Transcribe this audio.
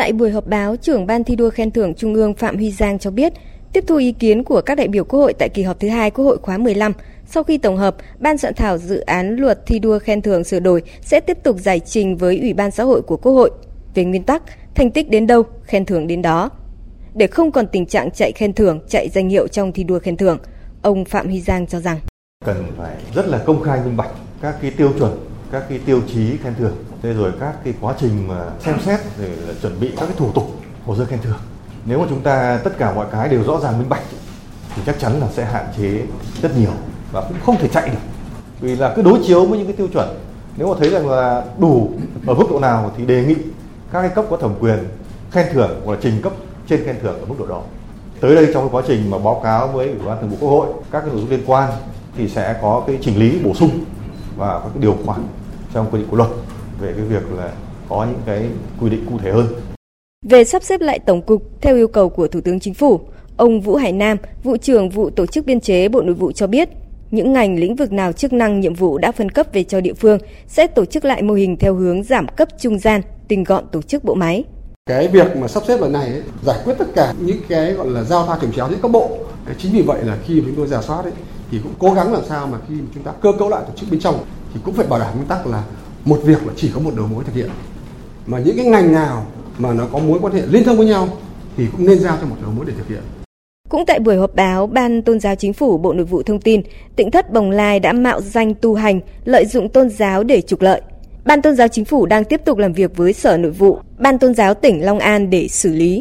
Tại buổi họp báo, trưởng Ban thi đua khen thưởng Trung ương Phạm Huy Giang cho biết, tiếp thu ý kiến của các đại biểu Quốc hội tại kỳ họp thứ hai Quốc hội khóa 15, sau khi tổng hợp, Ban soạn thảo dự án luật thi đua khen thưởng sửa đổi sẽ tiếp tục giải trình với Ủy ban xã hội của Quốc hội. Về nguyên tắc, thành tích đến đâu, khen thưởng đến đó. Để không còn tình trạng chạy khen thưởng, chạy danh hiệu trong thi đua khen thưởng, ông Phạm Huy Giang cho rằng cần phải rất là công khai minh bạch các cái tiêu chuẩn, các cái tiêu chí khen thưởng, thế rồi các cái quá trình mà xem xét để chuẩn bị các cái thủ tục hồ sơ khen thưởng. Nếu mà chúng ta tất cả mọi cái đều rõ ràng minh bạch thì chắc chắn là sẽ hạn chế rất nhiều và cũng không thể chạy được. Vì là cứ đối chiếu với những cái tiêu chuẩn. Nếu mà thấy rằng là đủ ở mức độ nào thì đề nghị các cái cấp có thẩm quyền khen thưởng hoặc là trình cấp trên khen thưởng ở mức độ đó. Tới đây trong cái quá trình mà báo cáo với ủy ban thường vụ quốc hội các cái nội dung liên quan thì sẽ có cái chỉnh lý bổ sung và các cái điều khoản trong quy định của luật về cái việc là có những cái quy định cụ thể hơn. Về sắp xếp lại tổng cục theo yêu cầu của Thủ tướng Chính phủ, ông Vũ Hải Nam, vụ trưởng vụ tổ chức biên chế Bộ Nội vụ cho biết, những ngành lĩnh vực nào chức năng nhiệm vụ đã phân cấp về cho địa phương sẽ tổ chức lại mô hình theo hướng giảm cấp trung gian, tinh gọn tổ chức bộ máy. Cái việc mà sắp xếp lần này ấy, giải quyết tất cả những cái gọi là giao thoa trồng chéo giữa các bộ. Chính vì vậy là khi chúng tôi giả soát ấy, thì cũng cố gắng làm sao mà khi chúng ta cơ cấu lại tổ chức bên trong thì cũng phải bảo đảm nguyên tắc là một việc là chỉ có một đầu mối thực hiện. Mà những cái ngành nào mà nó có mối quan hệ liên thông với nhau thì cũng nên giao cho một đầu mối để thực hiện. Cũng tại buổi họp báo, Ban Tôn giáo Chính phủ Bộ Nội vụ thông tin, tỉnh thất Bồng Lai đã mạo danh tu hành, lợi dụng tôn giáo để trục lợi. Ban Tôn giáo Chính phủ đang tiếp tục làm việc với Sở Nội vụ, Ban Tôn giáo tỉnh Long An để xử lý.